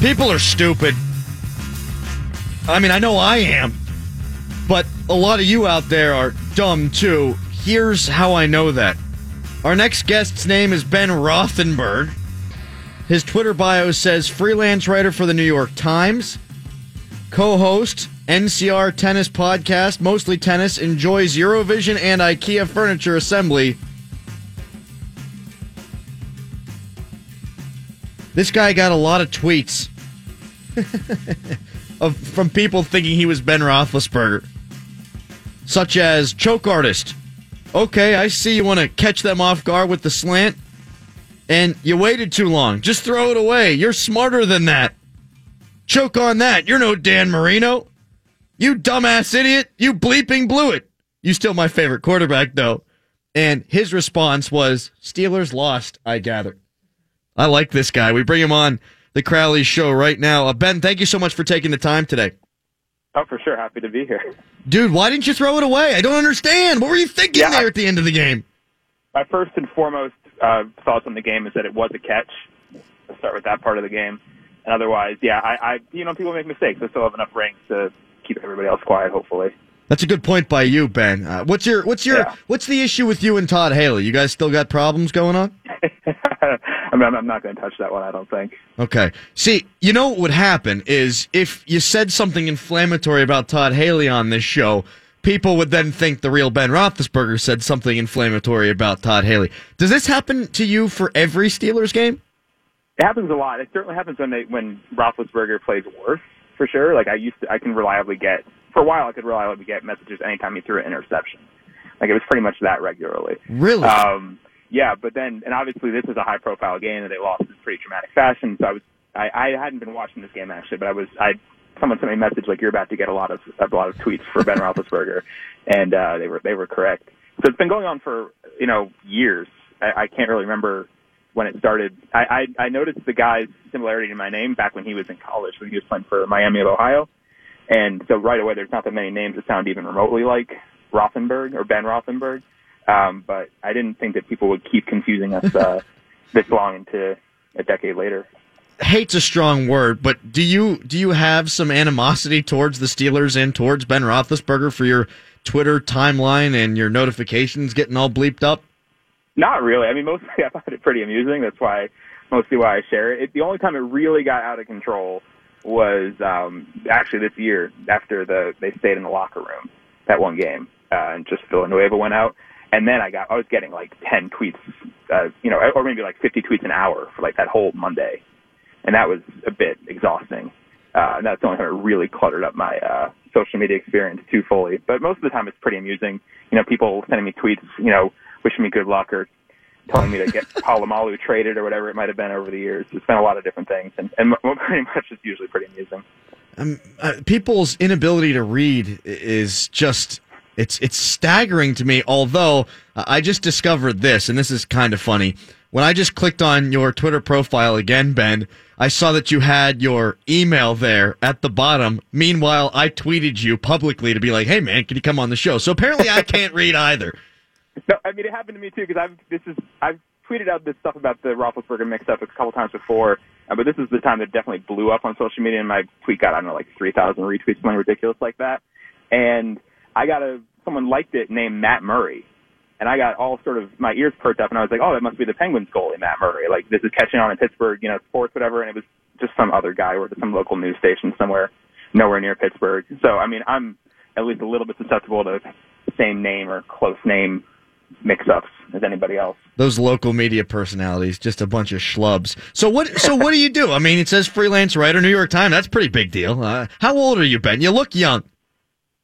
People are stupid. I mean, I know I am, but a lot of you out there are dumb too. Here's how I know that. Our next guest's name is Ben Rothenberg. His Twitter bio says freelance writer for the New York Times, co host, NCR tennis podcast, mostly tennis, enjoys Eurovision and IKEA furniture assembly. This guy got a lot of tweets of, from people thinking he was Ben Roethlisberger, such as choke artist. Okay, I see you want to catch them off guard with the slant, and you waited too long. Just throw it away. You're smarter than that. Choke on that. You're no Dan Marino. You dumbass idiot. You bleeping blew it. You still my favorite quarterback, though. And his response was Steelers lost, I gather. I like this guy. We bring him on the Crowley Show right now. Uh, ben, thank you so much for taking the time today. Oh, for sure. Happy to be here. Dude, why didn't you throw it away? I don't understand. What were you thinking yeah, there at the end of the game? My first and foremost uh, thoughts on the game is that it was a catch. Let's start with that part of the game. And otherwise, yeah, I, I you know, people make mistakes. I still have enough rings to keep everybody else quiet, hopefully. That's a good point by you, Ben. Uh, what's your what's your yeah. what's the issue with you and Todd Haley? You guys still got problems going on? I mean, I'm not going to touch that one. I don't think. Okay. See, you know what would happen is if you said something inflammatory about Todd Haley on this show, people would then think the real Ben Roethlisberger said something inflammatory about Todd Haley. Does this happen to you for every Steelers game? It happens a lot. It certainly happens when they when Roethlisberger plays worse, for sure. Like I used to, I can reliably get for a while. I could reliably get messages anytime he threw an interception. Like it was pretty much that regularly. Really? Um, yeah, but then, and obviously this is a high profile game and they lost in pretty dramatic fashion. So I was, I, I hadn't been watching this game actually, but I was, I, someone sent me a message like you're about to get a lot of, a lot of tweets for Ben Roethlisberger, and uh, they were, they were correct. So it's been going on for, you know, years. I, I can't really remember when it started. I, I, I noticed the guy's similarity to my name back when he was in college, when he was playing for Miami of Ohio. And so right away, there's not that many names that sound even remotely like Rothenberg or Ben Rothenberg. Um, but I didn't think that people would keep confusing us uh, this long into a decade later. Hate's a strong word, but do you do you have some animosity towards the Steelers and towards Ben Roethlisberger for your Twitter timeline and your notifications getting all bleeped up? Not really. I mean, mostly I find it pretty amusing. That's why mostly why I share it. it the only time it really got out of control was um, actually this year after the they stayed in the locker room that one game uh, and just Villanueva went out and then I got, I was getting like 10 tweets, uh, you know, or maybe like 50 tweets an hour for like that whole Monday. And that was a bit exhausting. Uh, and that's the only time it really cluttered up my, uh, social media experience too fully. But most of the time it's pretty amusing. You know, people sending me tweets, you know, wishing me good luck or telling me to get Polamalu traded or whatever it might have been over the years. It's been a lot of different things. And, and pretty much it's usually pretty amusing. Um, uh, people's inability to read is just it's it's staggering to me. Although uh, I just discovered this, and this is kind of funny. When I just clicked on your Twitter profile again, Ben, I saw that you had your email there at the bottom. Meanwhile, I tweeted you publicly to be like, "Hey, man, can you come on the show?" So apparently, I can't read either. No, I mean it happened to me too because I've this is I've tweeted out this stuff about the Roethlisberger mix-up a couple times before, uh, but this is the time that definitely blew up on social media, and my tweet got I don't know like three thousand retweets, something ridiculous like that, and I got a someone liked it named Matt Murray. And I got all sort of my ears perked up, and I was like, "Oh, that must be the Penguins goalie, Matt Murray. Like this is catching on in Pittsburgh, you know, sports, whatever." And it was just some other guy or some local news station somewhere, nowhere near Pittsburgh. So I mean, I'm at least a little bit susceptible to same name or close name mix-ups as anybody else. Those local media personalities, just a bunch of schlubs. So what? So what do you do? I mean, it says freelance writer, New York Times. That's a pretty big deal. Uh, how old are you, Ben? You look young.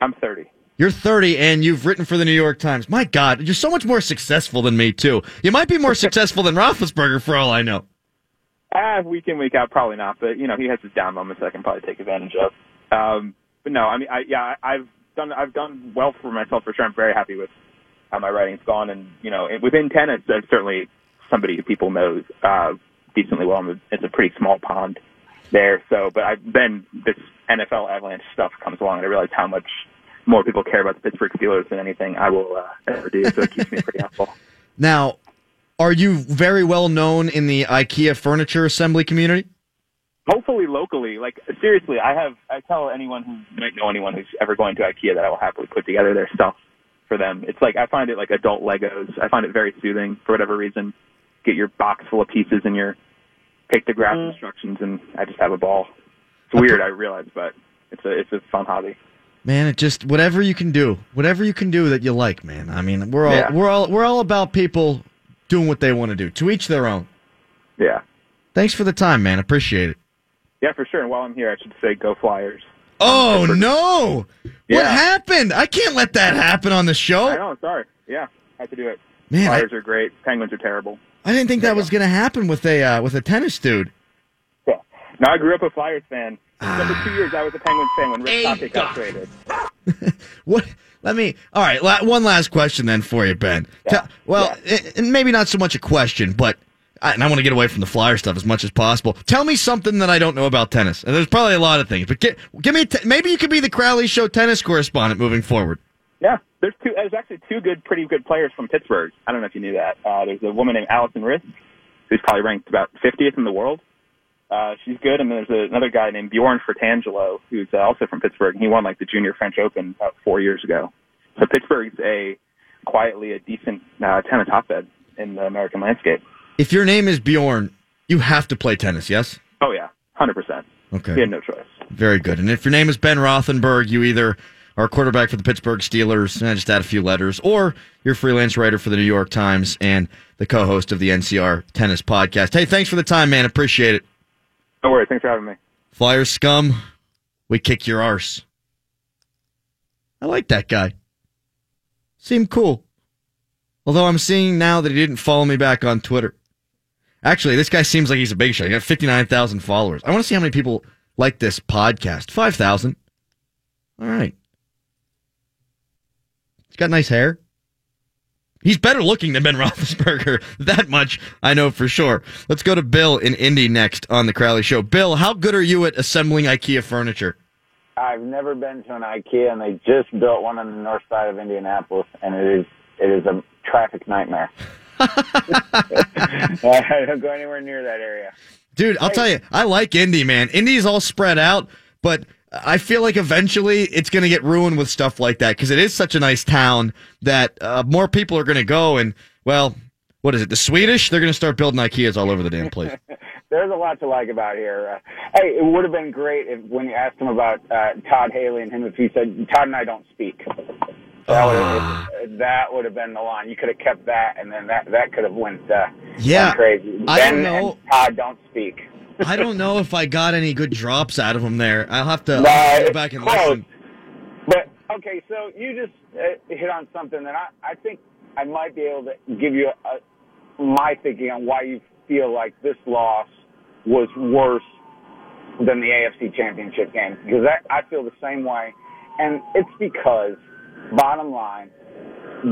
I'm 30. You're 30 and you've written for the New York Times. My God, you're so much more successful than me, too. You might be more successful than Roethlisberger, for all I know. Ah, week in, week out, probably not. But you know, he has his down moments that I can probably take advantage of. Um, but no, I mean, I, yeah, I've done, I've done well for myself for sure. I'm very happy with how my writing's gone, and you know, within tennis, I'm certainly somebody who people know uh, decently well. It's a pretty small pond there. So, but I've been this NFL Avalanche stuff comes along, and I realize how much more people care about the Pittsburgh Steelers than anything I will uh, ever do. So it keeps me pretty humble. Now, are you very well known in the IKEA furniture assembly community? hopefully locally. Like seriously, I have I tell anyone who might know anyone who's ever going to IKEA that I will happily put together their stuff for them. It's like I find it like adult Legos. I find it very soothing for whatever reason. Get your box full of pieces and your pictograph mm. instructions, and I just have a ball. It's weird, I realize, but it's a it's a fun hobby. Man, it just whatever you can do, whatever you can do that you like, man. I mean, we're all yeah. we're all we're all about people doing what they want to do. To each their own. Yeah. Thanks for the time, man. Appreciate it. Yeah, for sure. And while I'm here, I should say go Flyers. Oh no! Yeah. What happened? I can't let that happen on the show. I know. Sorry. Yeah, I had to do it. Man, Flyers I, are great. Penguins are terrible. I didn't think that was going to happen with a uh, with a tennis dude. Yeah. No, I grew up a Flyers fan. For two years, I was a Penguins fan when Rick Tocchet got traded. what? Let me. All right. One last question then for you, Ben. Yeah. well, yeah. and maybe not so much a question, but and I want to get away from the flyer stuff as much as possible. Tell me something that I don't know about tennis. And there's probably a lot of things, but get, give me t- maybe you could be the Crowley Show tennis correspondent moving forward. Yeah, there's two. There's actually two good, pretty good players from Pittsburgh. I don't know if you knew that. Uh, there's a woman named Allison Riske, who's probably ranked about 50th in the world. Uh, she's good, and there's a, another guy named Bjorn Fratangelo, who's uh, also from Pittsburgh, and he won like the Junior French Open about four years ago. So Pittsburgh's a quietly a decent uh, tennis hotbed in the American landscape. If your name is Bjorn, you have to play tennis, yes? Oh yeah, hundred percent. Okay, he had no choice. Very good. And if your name is Ben Rothenberg, you either are a quarterback for the Pittsburgh Steelers, and I just add a few letters, or you're a freelance writer for the New York Times and the co-host of the NCR Tennis Podcast. Hey, thanks for the time, man. Appreciate it. No worries. Thanks for having me. Flyers scum, we kick your arse. I like that guy. Seemed cool. Although I'm seeing now that he didn't follow me back on Twitter. Actually, this guy seems like he's a big shot. He got 59,000 followers. I want to see how many people like this podcast. 5,000. All right. He's got nice hair. He's better looking than Ben Roethlisberger. That much I know for sure. Let's go to Bill in Indy next on the Crowley Show. Bill, how good are you at assembling IKEA furniture? I've never been to an IKEA, and they just built one on the north side of Indianapolis, and it is it is a traffic nightmare. I don't go anywhere near that area. Dude, I'll hey. tell you, I like Indy, man. Indy's all spread out, but I feel like eventually it's going to get ruined with stuff like that because it is such a nice town that uh, more people are going to go. And, well, what is it? The Swedish? They're going to start building IKEAs all over the damn place. There's a lot to like about here. Uh, hey, it would have been great if when you asked him about uh, Todd Haley and him, if he said, Todd and I don't speak. That would have ah. that would have been the line. You could have kept that, and then that that could have went uh, yeah went crazy. I ben don't know. Todd don't speak. I don't know if I got any good drops out of him there. I'll have to go back and close. listen. But okay, so you just uh, hit on something that I I think I might be able to give you a, my thinking on why you feel like this loss was worse than the AFC Championship game because I, I feel the same way, and it's because bottom line,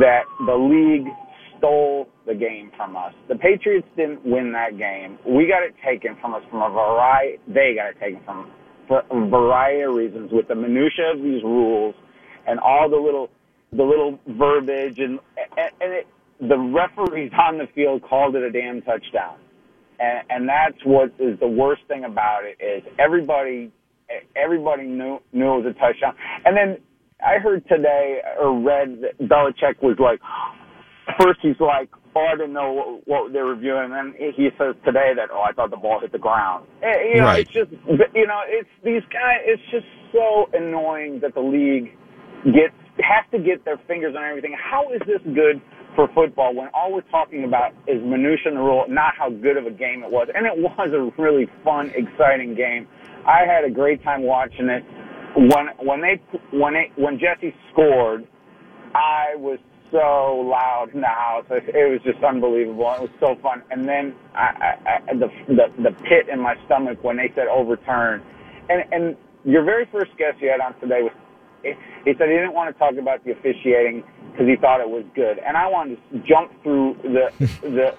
that the league stole the game from us. The Patriots didn't win that game. We got it taken from us from a variety. They got it taken from for a variety of reasons with the minutia of these rules and all the little the little verbiage and and, and it, the referees on the field called it a damn touchdown. And, and that's what is the worst thing about it is everybody everybody knew knew it was a touchdown. And then I heard today or read that Belichick was like, first he's like, oh, I didn't know what, what they were viewing, and then he says today that, oh, I thought the ball hit the ground. Eh, you know, right. it's just, you know, it's these guys. It's just so annoying that the league gets has to get their fingers on everything. How is this good for football when all we're talking about is minutia in the rule, not how good of a game it was? And it was a really fun, exciting game. I had a great time watching it when when they when they when Jesse scored, I was so loud in the house. It was just unbelievable. It was so fun. And then I, I, I the, the the pit in my stomach when they said overturn. And and your very first guest you had on today was he said he didn't want to talk about the officiating because he thought it was good. And I wanted to jump through the the uh,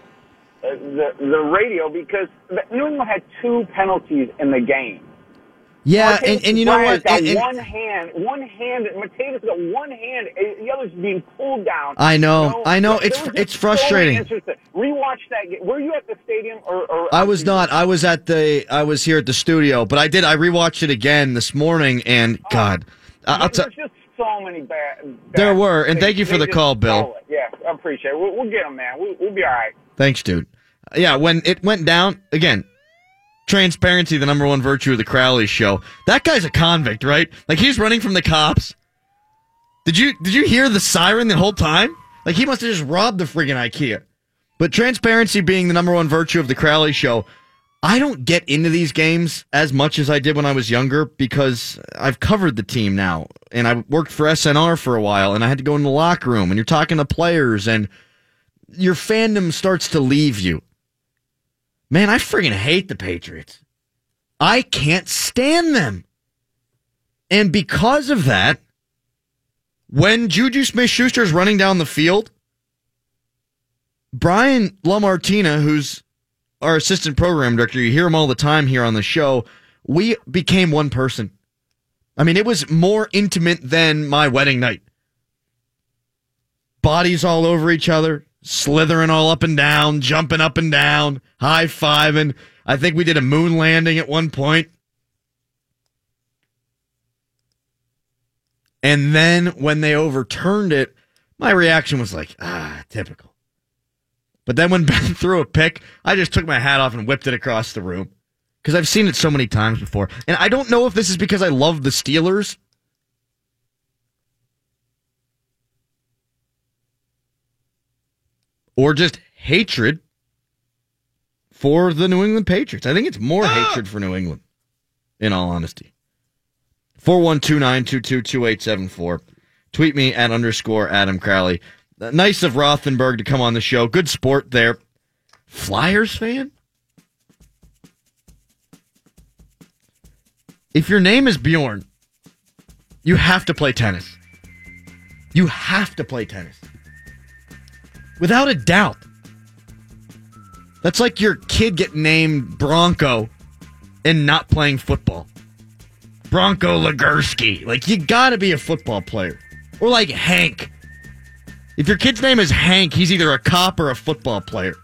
the the radio because New England had two penalties in the game yeah, and, and you know what? Got and, and, one hand, one hand. Martinez got one hand. The other's being pulled down. I know, you know? I know. It's it's frustrating. So rewatch that game. Were you at the stadium or? or I was not. I was at the. I was here at the studio, but I did. I rewatched it again this morning, and Oh. God, I'll There's just so many bad. bad There were, and they- thank you for the call, Bill. it. Yeah, I appreciate it. We'll, we'll get them, man. We'll, we'll be all right. Thanks, dude. Yeah, when it went down again, transparency, the number one virtue of the Crowley show. That guy's a convict, right? Like he's running from the cops. Did you did you hear the siren the whole time? Like he must have just robbed the friggin' IKEA. But transparency being the number one virtue of the Crowley show, I don't get into these games as much as I did when I was younger because I've covered the team now and I worked for SNR for a while and I had to go in the locker room and you're talking to players and your fandom starts to leave you. Man, I freaking hate the Patriots. I can't stand them. And because of that, when Juju Smith Schuster is running down the field, Brian Lamartina, who's our assistant program director, you hear him all the time here on the show, we became one person. I mean, it was more intimate than my wedding night. Bodies all over each other, slithering all up and down, jumping up and down, high fiving. I think we did a moon landing at one point. And then when they overturned it, my reaction was like, ah, typical. But then when Ben threw a pick, I just took my hat off and whipped it across the room. Because I've seen it so many times before. And I don't know if this is because I love the Steelers. Or just hatred for the New England Patriots. I think it's more hatred for New England, in all honesty. 412-922-2874. Tweet me at underscore Adam Crowley. Uh, Nice of Rothenberg to come on the show. Good sport there. Flyers fan? If your name is Bjorn, you have to play tennis. You have to play tennis. Without a doubt. That's like your kid getting named Bronco and not playing football. Bronko Nagurski. Like, you gotta be a football player. Or like Hank. If your kid's name is Hank, he's either a cop or a football player.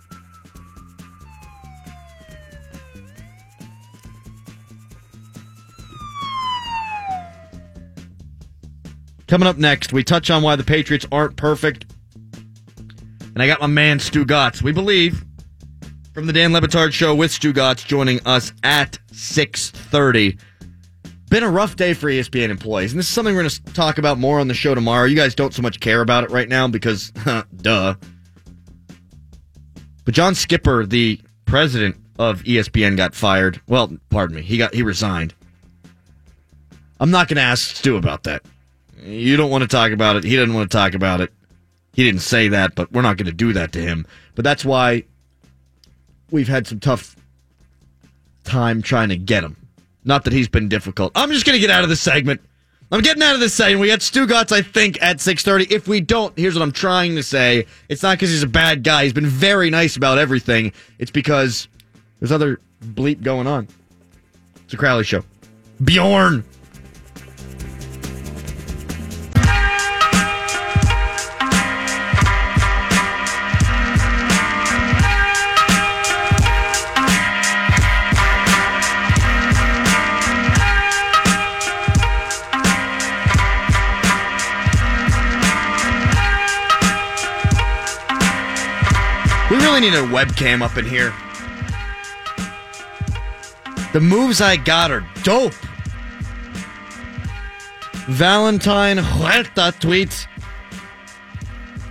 Coming up next, we touch on why the Patriots aren't perfect. And I got my man Stugotz. We believe from the Dan Le Batard show with Stugotz joining us at 6:30. Been a rough day for ESPN employees, and this is something we're going to talk about more on the show tomorrow. You guys don't so much care about it right now because, duh. But John Skipper, the president of ESPN, got fired. Well, pardon me, he got he resigned. I'm not going to ask Stu about that. You don't want to talk about it. He doesn't want to talk about it. He didn't say that, but we're not going to do that to him. But that's why we've had some tough time trying to get him. Not that he's been difficult. I'm just going to get out of this segment. I'm getting out of this segment. We got Stugotz, I think, at 6.30. If we don't, here's what I'm trying to say. It's not because he's a bad guy. He's been very nice about everything. It's because there's other bleep going on. It's a Crowley show. Bjorn. Really need a webcam up in here. The moves I got are dope. Valentine Huerta tweets.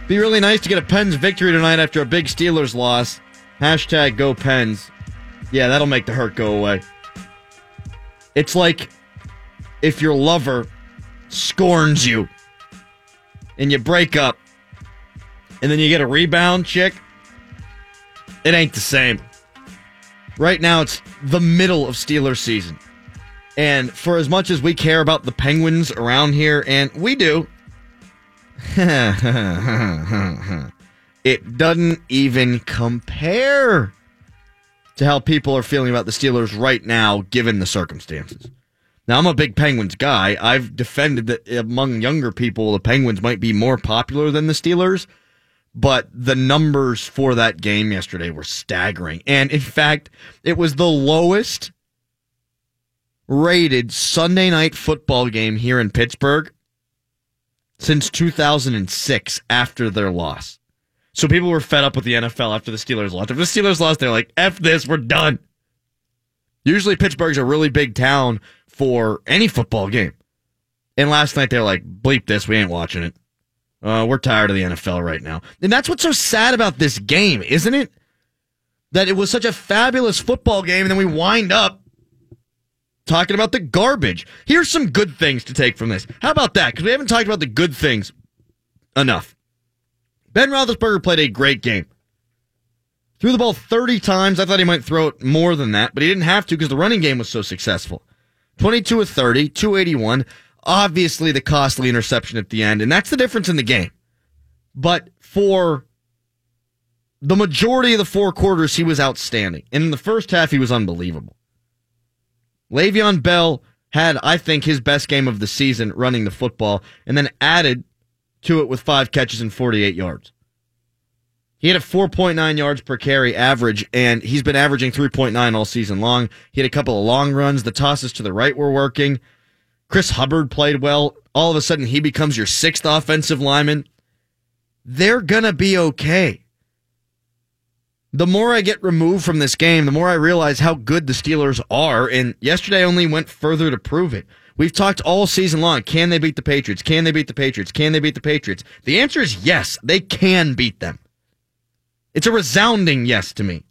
Be really nice to get a Pens victory tonight after a big Steelers loss. Hashtag go Pens. Yeah, that'll make the hurt go away. It's like if your lover scorns you and you break up and then you get a rebound chick. It ain't the same. Right now, it's the middle of Steelers season. And for as much as we care about the Penguins around here, and we do, it doesn't even compare to how people are feeling about the Steelers right now, given the circumstances. Now, I'm a big Penguins guy. I've defended that among younger people, the Penguins might be more popular than the Steelers. But the numbers for that game yesterday were staggering. And in fact, it was the lowest rated Sunday night football game here in Pittsburgh since 2006 after their loss. So people were fed up with the NFL after the Steelers lost. If the Steelers lost, they're like, F this, we're done. Usually Pittsburgh's a really big town for any football game. And last night they're like, bleep this, we ain't watching it. Uh, we're tired of the NFL right now. And that's what's so sad about this game, isn't it? That it was such a fabulous football game, and then we wind up talking about the garbage. Here's some good things to take from this. How about that? Because we haven't talked about the good things enough. Ben Roethlisberger played a great game. Threw the ball 30 times. I thought he might throw it more than that, but he didn't have to because the running game was so successful. 22 of 30, 281. Obviously, the costly interception at the end, and that's the difference in the game. But for the majority of the four quarters, he was outstanding. And in the first half, he was unbelievable. Le'Veon Bell had, I think, his best game of the season running the football, and then added to it with five catches and 48 yards. He had a 4.9 yards per carry average, and he's been averaging 3.9 all season long. He had a couple of long runs. The tosses to the right were working. Chris Hubbard played well. All of a sudden, he becomes your sixth offensive lineman. They're going to be okay. The more I get removed from this game, the more I realize how good the Steelers are. And yesterday only went further to prove it. We've talked all season long. Can they beat the Patriots? Can they beat the Patriots? Can they beat the Patriots? The answer is yes, they can beat them. It's a resounding yes to me.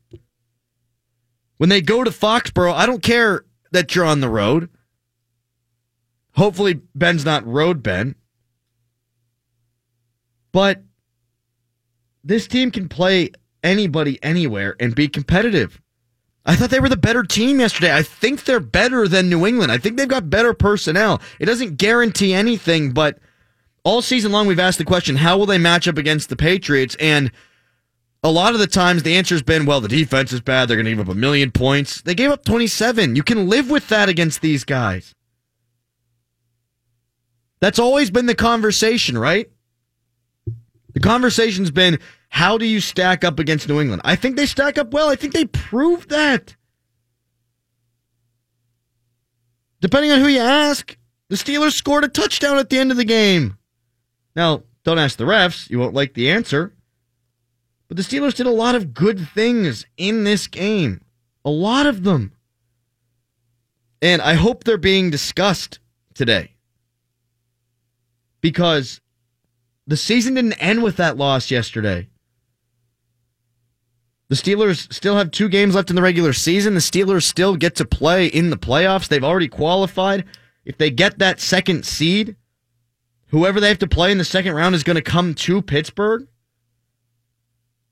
When they go to Foxborough, I don't care that you're on the road. Hopefully, Ben's not road Ben. But this team can play anybody anywhere and be competitive. I thought they were the better team yesterday. I think they're better than New England. I think they've got better personnel. It doesn't guarantee anything, but all season long we've asked the question, how will they match up against the Patriots? And a lot of the times the answer's been, well, the defense is bad. They're going to give up a million points. They gave up 27. You can live with that against these guys. That's always been the conversation, right? The conversation's been, how do you stack up against New England? I think they stack up well. I think they proved that. Depending on who you ask, the Steelers scored a touchdown at the end of the game. Now, don't ask the refs. You won't like the answer. But the Steelers did a lot of good things in this game. A lot of them. And I hope they're being discussed today. Because the season didn't end with that loss yesterday. The Steelers still have two games left in the regular season. The Steelers still get to play in the playoffs. They've already qualified. If they get that second seed, whoever they have to play in the second round is going to come to Pittsburgh.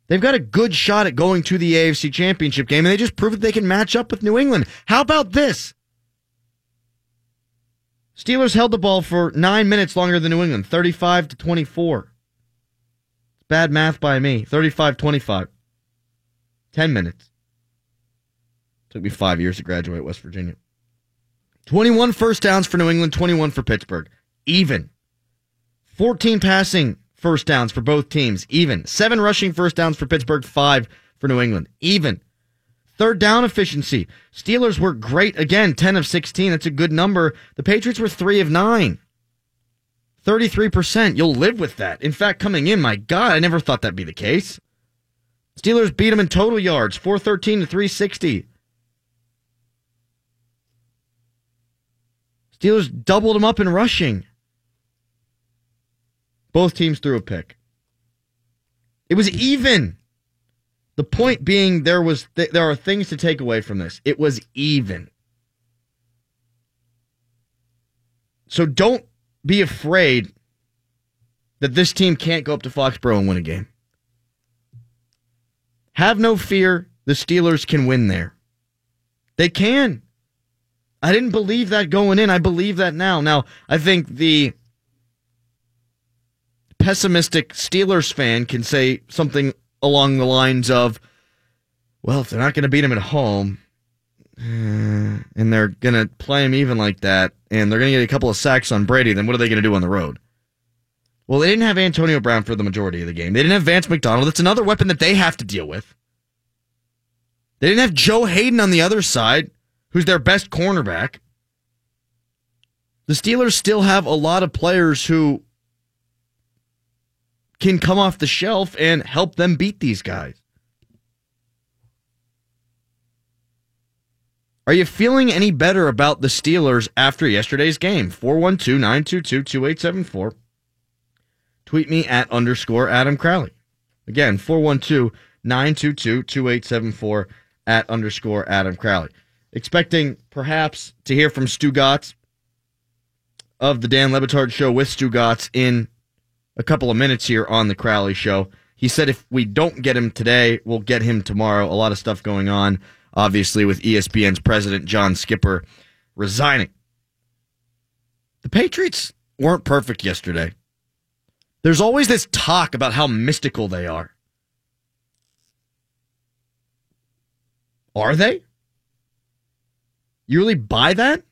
They've got a good shot at going to the AFC Championship game, and they just proved that they can match up with New England. How about this? Steelers held the ball for nine minutes longer than New England, 35 to 24. Bad math by me. 35 25. 10 minutes. Took me five years to graduate West Virginia. 21 first downs for New England, 21 for Pittsburgh. Even. 14 passing first downs for both teams. Even. Seven rushing first downs for Pittsburgh, five for New England. Even. Third down efficiency. Steelers were great again, 10 of 16. That's a good number. The Patriots were 3 of 9. 33%. You'll live with that. In fact, coming in, my God, I never thought that'd be the case. Steelers beat them in total yards, 413 to 360. Steelers doubled them up in rushing. Both teams threw a pick. It was even. The point being, there was th- there are things to take away from this. It was even. So don't be afraid that this team can't go up to Foxborough and win a game. Have no fear. The Steelers can win there. They can. I didn't believe that going in. I believe that now. Now, I think the pessimistic Steelers fan can say something along the lines of, well, if they're not going to beat them at home, uh, and they're going to play them even like that, and they're going to get a couple of sacks on Brady, then what are they going to do on the road? Well, they didn't have Antonio Brown for the majority of the game. They didn't have Vance McDonald. That's another weapon that they have to deal with. They didn't have Joe Haden on the other side, who's their best cornerback. The Steelers still have a lot of players who can come off the shelf and help them beat these guys. Are you feeling any better about the Steelers after yesterday's game? 412 922 2874. Tweet me at underscore Adam Crowley. Again, 412 922 2874 at underscore Adam Crowley. Expecting perhaps to hear from Stugotz of the Dan Le Batard show with Stugotz in a couple of minutes here on the Crowley show. He said if we don't get him today, we'll get him tomorrow. A lot of stuff going on obviously, with ESPN's president, John Skipper, resigning. The Patriots weren't perfect yesterday. There's always this talk about how mystical they are. Are they? You really buy that?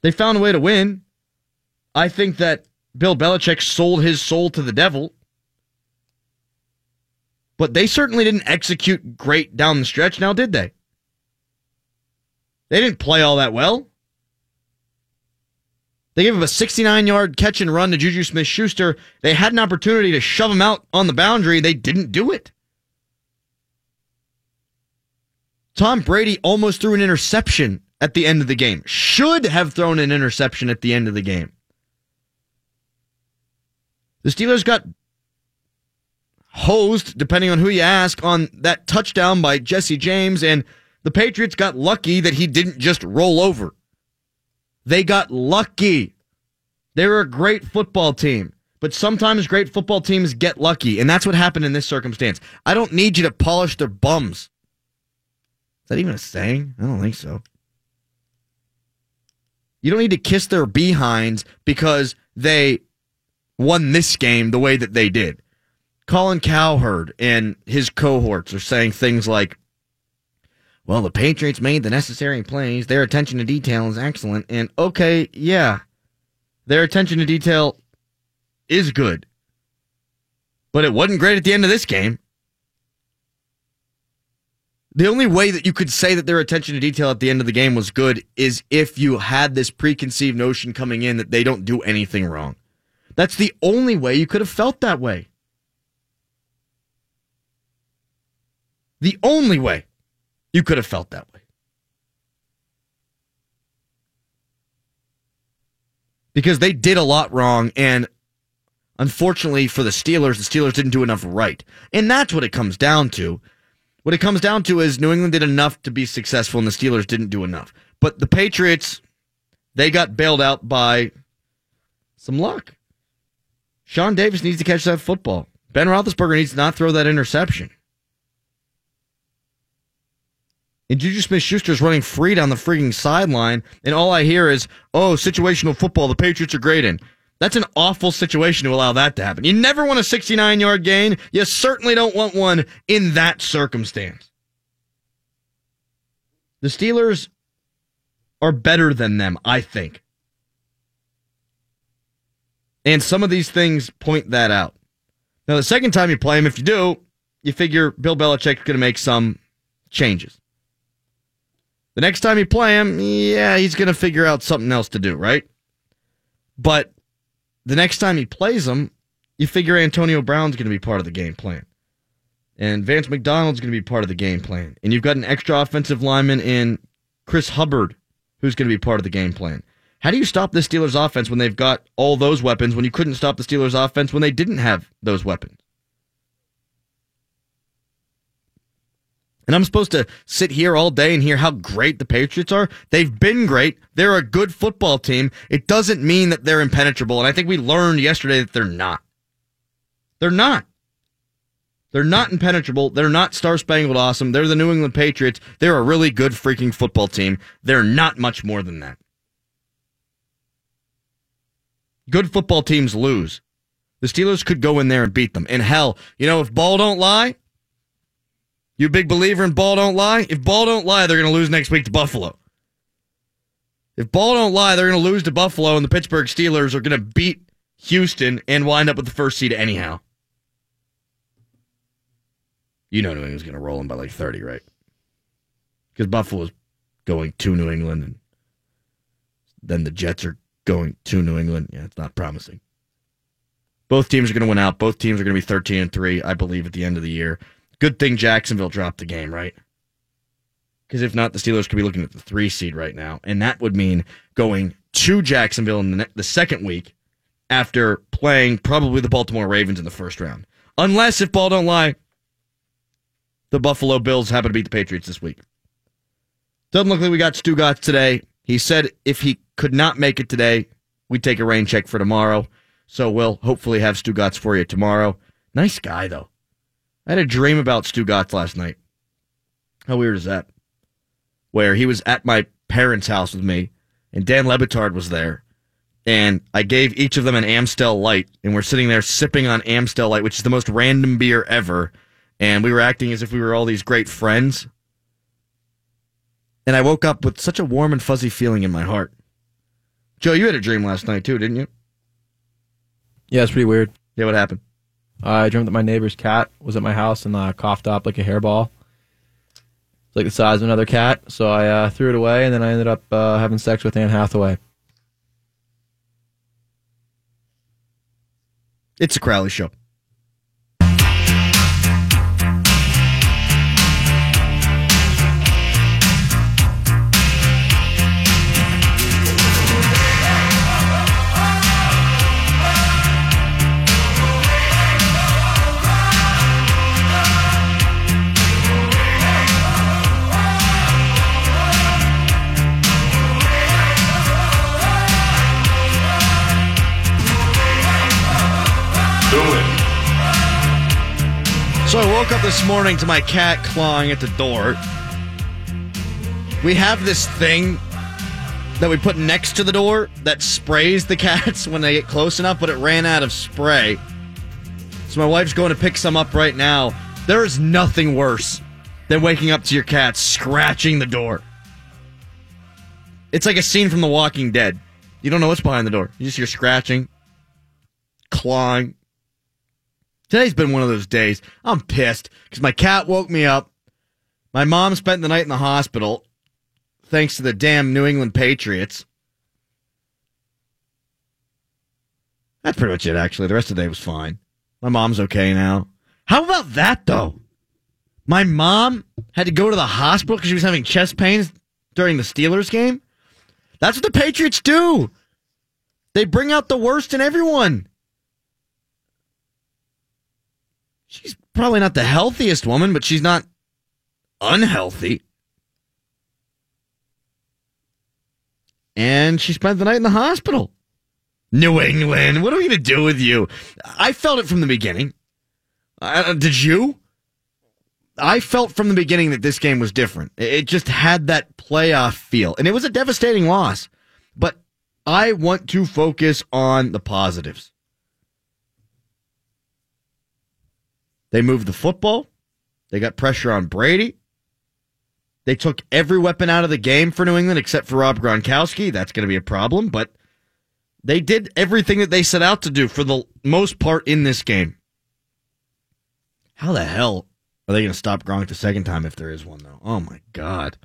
They found a way to win. I think that Bill Belichick sold his soul to the devil but they certainly didn't execute great down the stretch now, did they? They didn't play all that well. They gave him a 69 yard catch and run to Juju Smith Schuster. They had an opportunity to shove him out on the boundary. They didn't do it. Tom Brady almost threw an interception at the end of the game. Should have thrown an interception at the end of the game. The Steelers got hosed, depending on who you ask, on that touchdown by Jesse James, and the Patriots got lucky that he didn't just roll over. They got lucky. They were a great football team, but sometimes great football teams get lucky, and that's what happened in this circumstance. I don't need you to polish their bums. Is that even a saying? I don't think so. You don't need to kiss their behinds because they won this game the way that they did. Colin Cowherd and his cohorts are saying things like, well, the Patriots made the necessary plays. Their attention to detail is excellent. And okay, yeah, their attention to detail is good. But it wasn't great at the end of this game. The only way that you could say that their attention to detail at the end of the game was good is if you had this preconceived notion coming in that they don't do anything wrong. That's the only way you could have felt that way. The only way you could have felt that way. Because they did a lot wrong, and unfortunately for the Steelers, the Steelers didn't do enough right. And that's what it comes down to. What it comes down to is New England did enough to be successful, and the Steelers didn't do enough. But the Patriots, they got bailed out by some luck. Sean Davis needs to catch that football. Ben Roethlisberger needs to not throw that interception. And Juju Smith Schuster's running free down the freaking sideline, and all I hear is, oh, situational football, the Patriots are great in. That's an awful situation to allow that to happen. You never want a 69 yard gain. You certainly don't want one in that circumstance. The Steelers are better than them, I think. And some of these things point that out. Now, the second time you play him, if you do, you figure Bill Belichick's going to make some changes. The next time you play him, yeah, he's going to figure out something else to do, right? But the next time he plays him, you figure Antonio Brown's going to be part of the game plan. And Vance McDonald's going to be part of the game plan. And you've got an extra offensive lineman in Chris Hubbard who's going to be part of the game plan. How do you stop the Steelers offense when they've got all those weapons when you couldn't stop the Steelers offense when they didn't have those weapons? And I'm supposed to sit here all day and hear how great the Patriots are. They've been great. They're a good football team. It doesn't mean that they're impenetrable. And I think we learned yesterday that they're not. They're not. They're not impenetrable. They're not star spangled awesome. They're the New England Patriots. They're a really good freaking football team. They're not much more than that. Good football teams lose. The Steelers could go in there and beat them. And hell, you know, if ball don't lie, you big believer in ball don't lie? If ball don't lie, they're going to lose next week to Buffalo. If ball don't lie, they're going to lose to Buffalo, and the Pittsburgh Steelers are going to beat Houston and wind up with the first seed anyhow. You know New England's going to roll them by like 30, right? Because Buffalo's going to New England and then the Jets are going to New England. Yeah, it's not promising. Both teams are going to win out. Both teams are going to be 13 and 3, I believe, at the end of the year. Good thing Jacksonville dropped the game, right? Because if not, the Steelers could be looking at the three seed right now. And that would mean going to Jacksonville in the, the second week after playing probably the Baltimore Ravens in the first round. Unless, if ball don't lie, the Buffalo Bills happen to beat the Patriots this week. Doesn't look like we got Stugotz today. He said if he could not make it today, we'd take a rain check for tomorrow. So we'll hopefully have Stugotz for you tomorrow. Nice guy, though. I had a dream about Stugotz last night. How weird is that? Where he was at my parents' house with me, and Dan Le Batard was there, and I gave each of them an Amstel Light, and we're sitting there sipping on Amstel Light, which is the most random beer ever, and we were acting as if we were all these great friends. And I woke up with such a warm and fuzzy feeling in my heart. Joe, you had a dream last night too, didn't you? Yeah, it's pretty weird. Yeah, what happened? Uh, I dreamt that my neighbor's cat was at my house and uh, coughed up like a hairball. It's like the size of another cat. So I uh, threw it away, and then I ended up uh, having sex with Anne Hathaway. It's a Crowley show. So I woke up this morning to my cat clawing at the door. We have this thing that we put next to the door that sprays the cats when they get close enough, but it ran out of spray. So my wife's going to pick some up right now. There is nothing worse than waking up to your cat scratching the door. It's like a scene from The Walking Dead. You don't know what's behind the door. You just hear scratching, clawing. Today's been one of those days. I'm pissed because my cat woke me up. My mom spent the night in the hospital thanks to the damn New England Patriots. That's pretty much it, actually. The rest of the day was fine. My mom's okay now. How about that, though? My mom had to go to the hospital because she was having chest pains during the Steelers game. That's what the Patriots do. They bring out the worst in everyone. She's probably not the healthiest woman, but she's not unhealthy. And she spent the night in the hospital. New England, what are we going to do with you? I felt it from the beginning. Uh, did you? I felt from the beginning that this game was different. It just had that playoff feel, and it was a devastating loss. But I want to focus on the positives. They moved the football. They got pressure on Brady. They took every weapon out of the game for New England except for Rob Gronkowski. That's going to be a problem, but they did everything that they set out to do for the most part in this game. How the hell are they going to stop Gronk the second time if there is one, though? Oh, my God.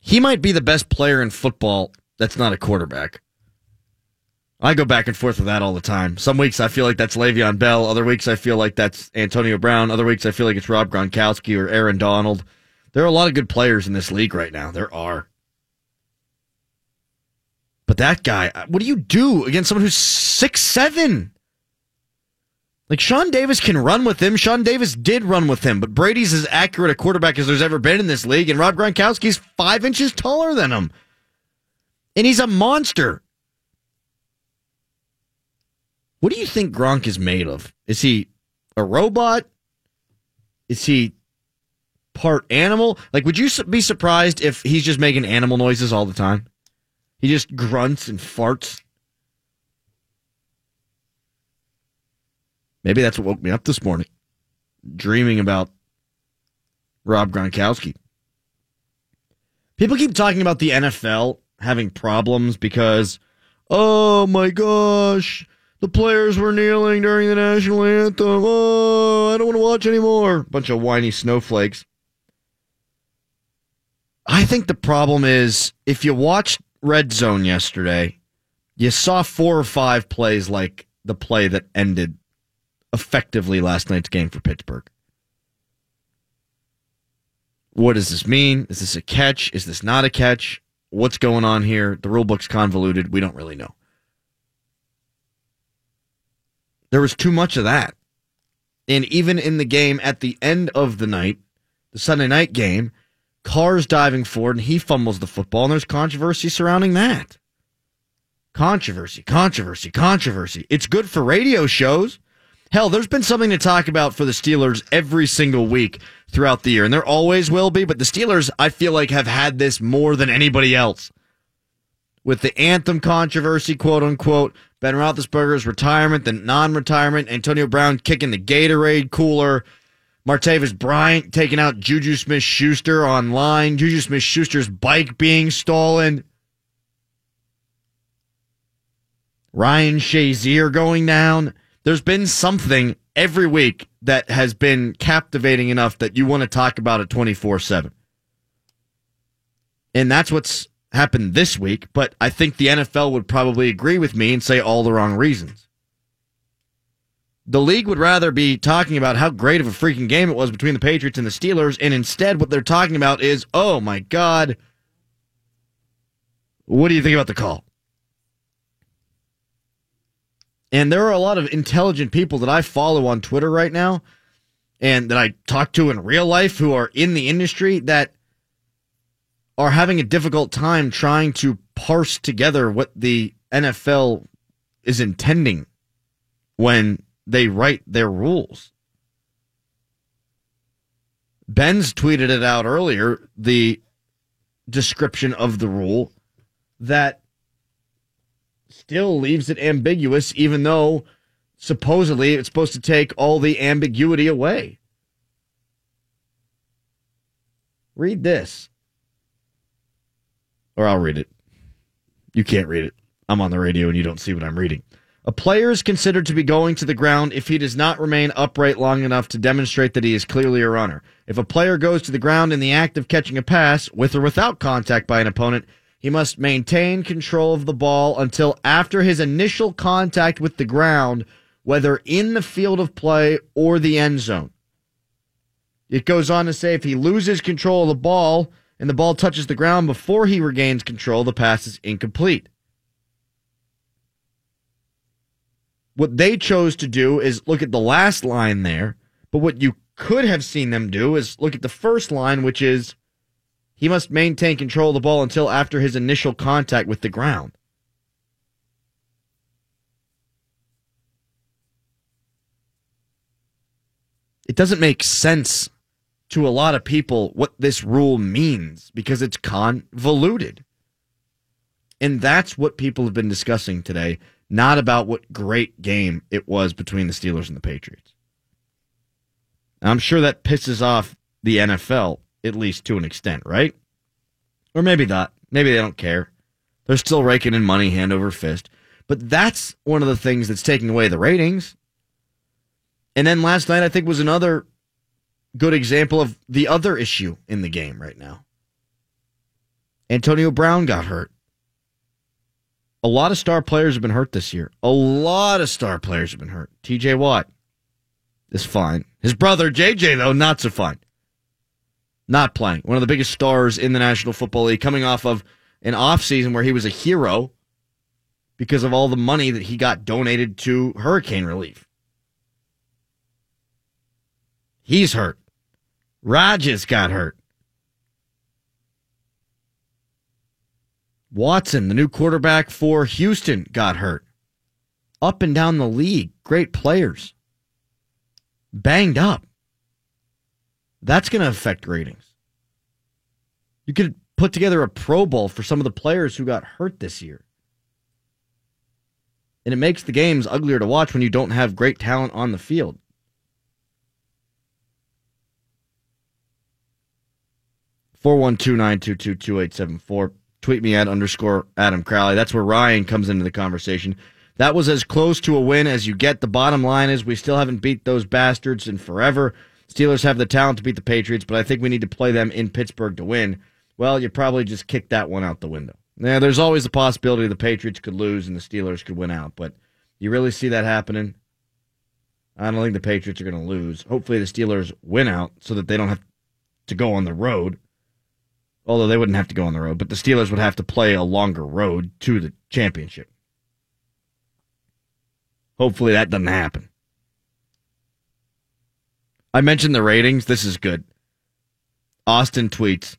He might be the best player in football that's not a quarterback. I go back and forth with that all the time. Some weeks I feel like that's Le'Veon Bell. Other weeks I feel like that's Antonio Brown. Other weeks I feel like it's Rob Gronkowski or Aaron Donald. There are a lot of good players in this league right now. There are. But that guy, uh, what do you do against someone who's six seven? Like Sean Davis can run with him. Sean Davis did run with him, but Brady's as accurate a quarterback as there's ever been in this league, and Rob Gronkowski's five inches taller than him. And he's a monster. What do you think Gronk is made of? Is he a robot? Is he part animal? Like, would you be surprised if he's just making animal noises all the time? He just grunts and farts. Maybe that's what woke me up this morning, dreaming about Rob Gronkowski. People keep talking about the NFL having problems because Oh my gosh. The players were kneeling during the national anthem. Oh, I don't want to watch anymore. Bunch of whiny snowflakes. I think the problem is if you watched Red Zone yesterday, you saw four or five plays like the play that ended effectively last night's game for Pittsburgh. What does this mean? Is this a catch? Is this not a catch? What's going on here? The rule book's convoluted. We don't really know. There was too much of that. And even in the game at the end of the night, the Sunday night game, Carr's diving forward and he fumbles the football, and there's controversy surrounding that. Controversy, controversy, controversy. It's good for radio shows. Hell, there's been something to talk about for the Steelers every single week throughout the year, and there always will be, but the Steelers, I feel like, have had this more than anybody else. With the anthem controversy, quote unquote, Ben Roethlisberger's retirement, the non retirement, Antonio Brown kicking the Gatorade cooler, Martavis Bryant taking out Juju Smith Schuster online, Juju Smith Schuster's bike being stolen, Ryan Shazier going down. There's been something every week that has been captivating enough that you want to talk about it 24 7. And that's what's happened this week, but I think the NFL would probably agree with me and say all the wrong reasons. The league would rather be talking about how great of a freaking game it was between the Patriots and the Steelers, and instead what they're talking about is, oh my God, what do you think about the call? And there are a lot of intelligent people that I follow on Twitter right now and that I talk to in real life who are in the industry that are having a difficult time trying to parse together what the NFL is intending when they write their rules. Ben's tweeted it out earlier, the description of the rule that still leaves it ambiguous, even though supposedly it's supposed to take all the ambiguity away. Read this. Or I'll read it. You can't read it. I'm on the radio and you don't see what I'm reading. A player is considered to be going to the ground if he does not remain upright long enough to demonstrate that he is clearly a runner. If a player goes to the ground in the act of catching a pass, with or without contact by an opponent, he must maintain control of the ball until after his initial contact with the ground, whether in the field of play or the end zone. It goes on to say if he loses control of the ball and the ball touches the ground before he regains control, the pass is incomplete. What they chose to do is look at the last line there, but what you could have seen them do is look at the first line, which is he must maintain control of the ball until after his initial contact with the ground. It doesn't make sense to a lot of people what this rule means because it's convoluted. And that's what people have been discussing today, not about what great game it was between the Steelers and the Patriots. I'm sure that pisses off the NFL at least to an extent, right? Or maybe not. Maybe they don't care. They're still raking in money hand over fist. But that's one of the things that's taking away the ratings. And then last night, I think, was another good example of the other issue in the game right now. Antonio Brown got hurt. A lot of star players have been hurt this year. A lot of star players have been hurt. TJ Watt is fine. His brother, JJ, though, not so fine not playing. One of the biggest stars in the National Football League, coming off of an offseason where he was a hero because of all the money that he got donated to hurricane relief. He's hurt. Rodgers got hurt. Watson, the new quarterback for Houston, got hurt. Up and down the league, great players. Banged up. That's going to affect ratings. You could put together a Pro Bowl for some of the players who got hurt this year. And it makes the games uglier to watch when you don't have great talent on the field. 412 Tweet me at underscore Adam Crowley. That's where Ryan comes into the conversation. That was as close to a win as you get. The bottom line is we still haven't beat those bastards in forever. Steelers have the talent to beat the Patriots, but I think we need to play them in Pittsburgh to win. Well, you probably just kicked that one out the window. Now, there's always the possibility the Patriots could lose and the Steelers could win out, but you really see that happening? I don't think the Patriots are going to lose. Hopefully, the Steelers win out so that they don't have to go on the road. Although they wouldn't have to go on the road, but the Steelers would have to play a longer road to the championship. Hopefully, that doesn't happen. I mentioned the ratings. This is good. Austin tweets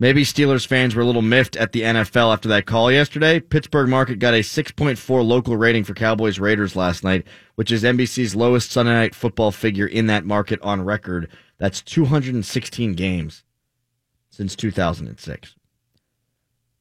Maybe Steelers fans were a little miffed at the NFL after that call yesterday. Pittsburgh market got a 6.4 local rating for Cowboys Raiders last night, which is NBC's lowest Sunday night football figure in that market on record. That's 216 games since 2006.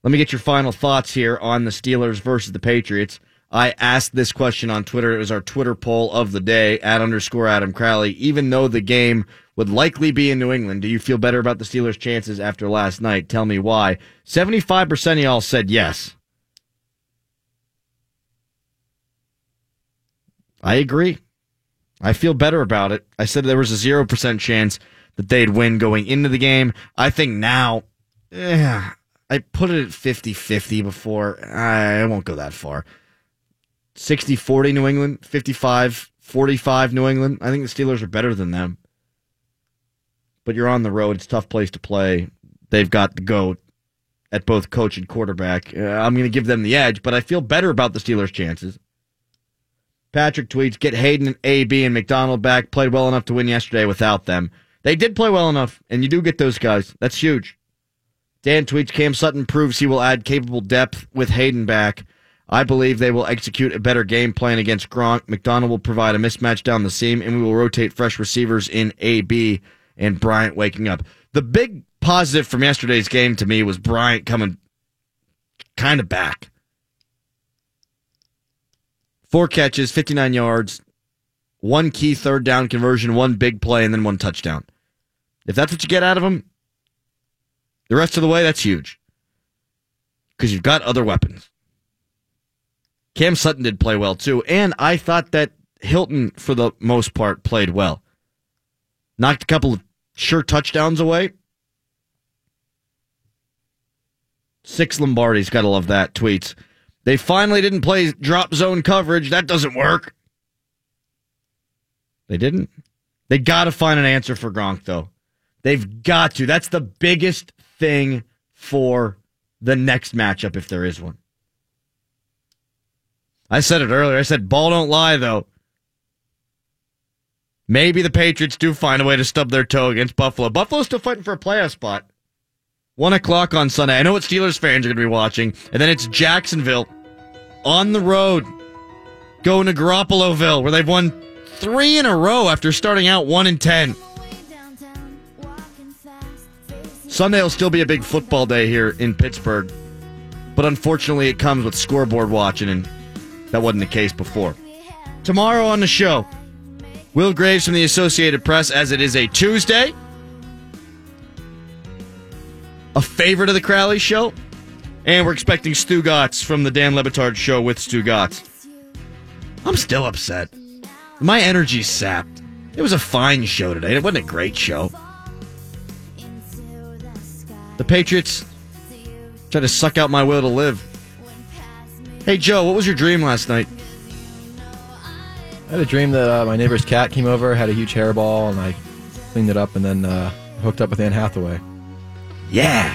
Let me get your final thoughts here on the Steelers versus the Patriots. I asked this question on Twitter. It was our Twitter poll of the day at underscore Adam Crowley. Even though the game would likely be in New England, do you feel better about the Steelers' chances after last night? Tell me why. 75% of y'all said yes. I agree. I feel better about it. I said there was a 0% chance that they'd win going into the game. I think now, eh, I put it at 50 50 before. I won't go that far. 60 40 New England, 55 45 New England. I think the Steelers are better than them. But you're on the road. It's a tough place to play. They've got the GOAT at both coach and quarterback. Uh, I'm going to give them the edge, but I feel better about the Steelers' chances. Patrick tweets, get Haden and AB and McDonald back. Played well enough to win yesterday without them. They did play well enough, and you do get those guys. That's huge. Dan tweets, Cam Sutton proves he will add capable depth with Haden back. I believe they will execute a better game plan against Gronk. McDonald will provide a mismatch down the seam, and we will rotate fresh receivers in AB and Bryant waking up. The big positive from yesterday's game to me was Bryant coming kind of back. Four catches, 59 yards, one key third down conversion, one big play, and then one touchdown. If that's what you get out of him, the rest of the way, that's huge. Because you've got other weapons. Cam Sutton did play well too, and I thought that Hilton, for the most part, played well. Knocked a couple of sure touchdowns away. Six Lombardi's got to love that. Tweets. They finally didn't play drop zone coverage. That doesn't work. They didn't. They got to find an answer for Gronk, though. They've got to. That's the biggest thing for the next matchup, if there is one. I said it earlier. I said, ball don't lie, though. Maybe the Patriots do find a way to stub their toe against Buffalo. Buffalo's still fighting for a playoff spot. One o'clock on Sunday. I know what Steelers fans are going to be watching. And then it's Jacksonville on the road going to Garoppoloville where they've won three in a row after starting out one and ten. Sunday will still be a big football day here in Pittsburgh, but unfortunately it comes with scoreboard watching, and that wasn't the case before. Tomorrow on the show, Will Graves from the Associated Press, as it is a Tuesday. A favorite of the Crowley Show. And we're expecting Stugotz from the Dan Le Batard Show with Stugotz. I'm still upset. My energy's sapped. It was a fine show today. It wasn't a great show. The Patriots try to suck out my will to live. Hey, Joe, what was your dream last night? I had a dream that uh, my neighbor's cat came over, had a huge hairball, and I cleaned it up and then uh, hooked up with Anne Hathaway. Yeah.